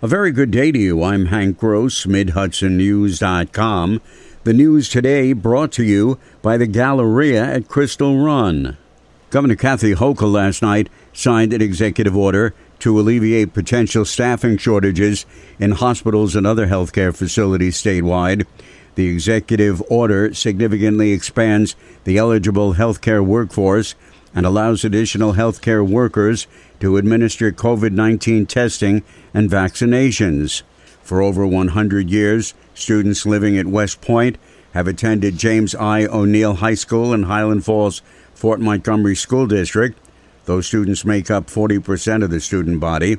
A very good day to you. I'm Hank Gross, MidHudsonNews.com. The news today brought to you by the Galleria at Crystal Run. Governor Kathy Hochul last night signed an executive order to alleviate potential staffing shortages in hospitals and other healthcare facilities statewide. The executive order significantly expands the eligible healthcare workforce and allows additional healthcare workers to administer COVID 19 testing and vaccinations. For over 100 years, students living at West Point have attended James I. O'Neill High School in Highland Falls, Fort Montgomery School District. Those students make up 40% of the student body.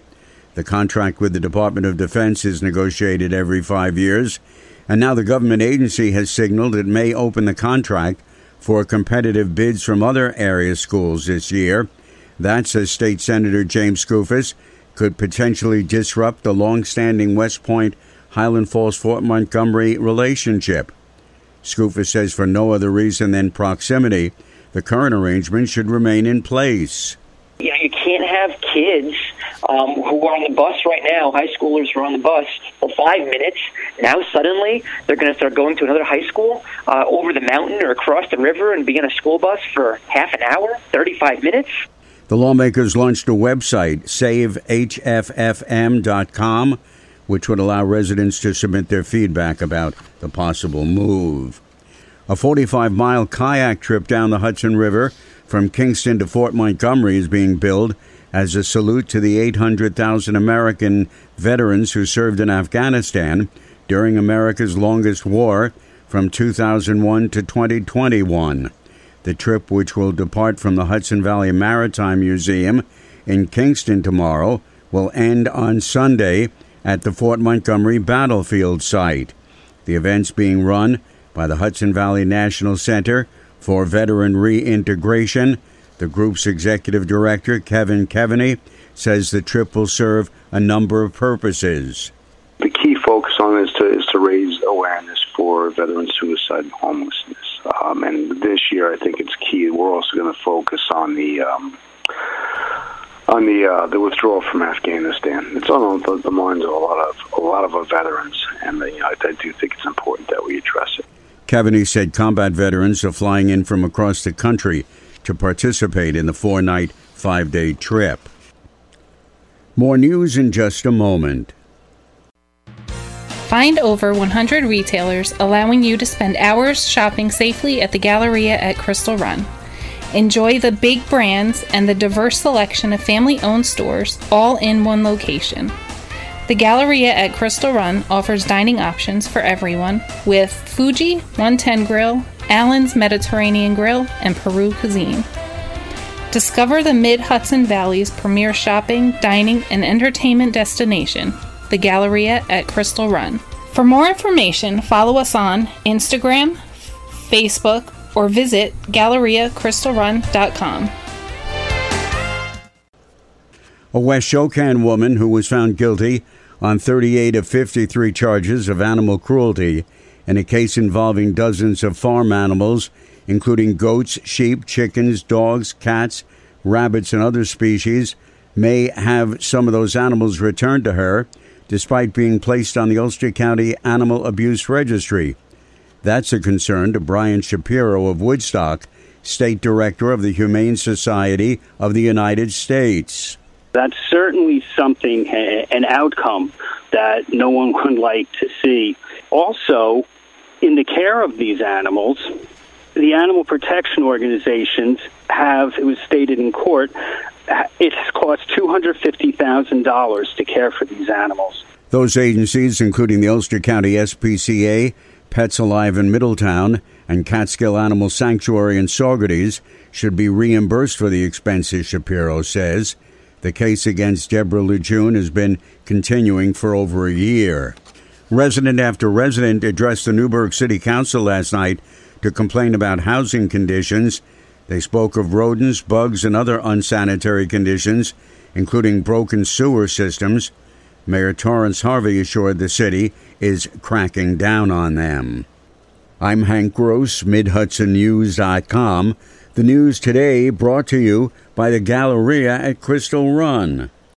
The contract with the Department of Defense is negotiated every five years, and now the government agency has signaled it may open the contract for competitive bids from other area schools this year. That, says State Senator James Skoufis, could potentially disrupt the long-standing West Point Highland Falls Fort Montgomery relationship. Skoufis says for no other reason than proximity, the current arrangement should remain in place. You know, you can't have kids um, who are on the bus right now, high schoolers who are on the bus for five minutes. Now suddenly they're going to start going to another high school uh, over the mountain or across the river and be in a school bus for half an hour, 35 minutes. The lawmakers launched a website, savehffm.com, which would allow residents to submit their feedback about the possible move. A 45 mile kayak trip down the Hudson River from Kingston to Fort Montgomery is being billed as a salute to the 800,000 American veterans who served in Afghanistan during America's longest war from 2001 to 2021. The trip, which will depart from the Hudson Valley Maritime Museum in Kingston tomorrow, will end on Sunday at the Fort Montgomery battlefield site. The event's being run by the Hudson Valley National Center for Veteran Reintegration. The group's executive director, Kevin Keveney, says the trip will serve a number of purposes. The key focus on it is to, is to raise awareness for veteran suicide and homelessness. Um, and this year, I think it's key. We're also going to focus on the um, on the uh, the withdrawal from Afghanistan. It's on the, the, minds of a lot of a lot of our veterans, and uh, you know, I, I do think it's important that we address it. Keveney said combat veterans are flying in from across the country to participate in the four night, five day trip. More news in just a moment. Find over 100 retailers allowing you to spend hours shopping safely at the Galleria at Crystal Run. Enjoy the big brands and the diverse selection of family owned stores all in one location. The Galleria at Crystal Run offers dining options for everyone with Fuji 110 Grill, Allen's Mediterranean Grill, and Peru Cuisine. Discover the Mid Hudson Valley's premier shopping, dining, and entertainment destination, the Galleria at Crystal Run. For more information, follow us on Instagram, Facebook, or visit GalleriaCrystalRun.com. A West Shokan woman who was found guilty on 38 of 53 charges of animal cruelty in a case involving dozens of farm animals, including goats, sheep, chickens, dogs, cats, rabbits, and other species, may have some of those animals returned to her despite being placed on the Ulster County Animal Abuse Registry. That's a concern to Brian Shapiro of Woodstock, State Director of the Humane Society of the United States. That's certainly something, an outcome that no one would like to see. Also, in the care of these animals, the animal protection organizations have, it was stated in court, it has cost $250,000 to care for these animals. Those agencies, including the Ulster County SPCA, Pets Alive in Middletown, and Catskill Animal Sanctuary in Saugerties, should be reimbursed for the expenses, Shapiro says. The case against Deborah Lejeune has been continuing for over a year. Resident after resident addressed the Newburgh City Council last night to complain about housing conditions. They spoke of rodents, bugs, and other unsanitary conditions, including broken sewer systems. Mayor Torrance Harvey assured the city is cracking down on them. I'm Hank Gross, MidHudsonNews.com. The news today brought to you by the Galleria at Crystal Run.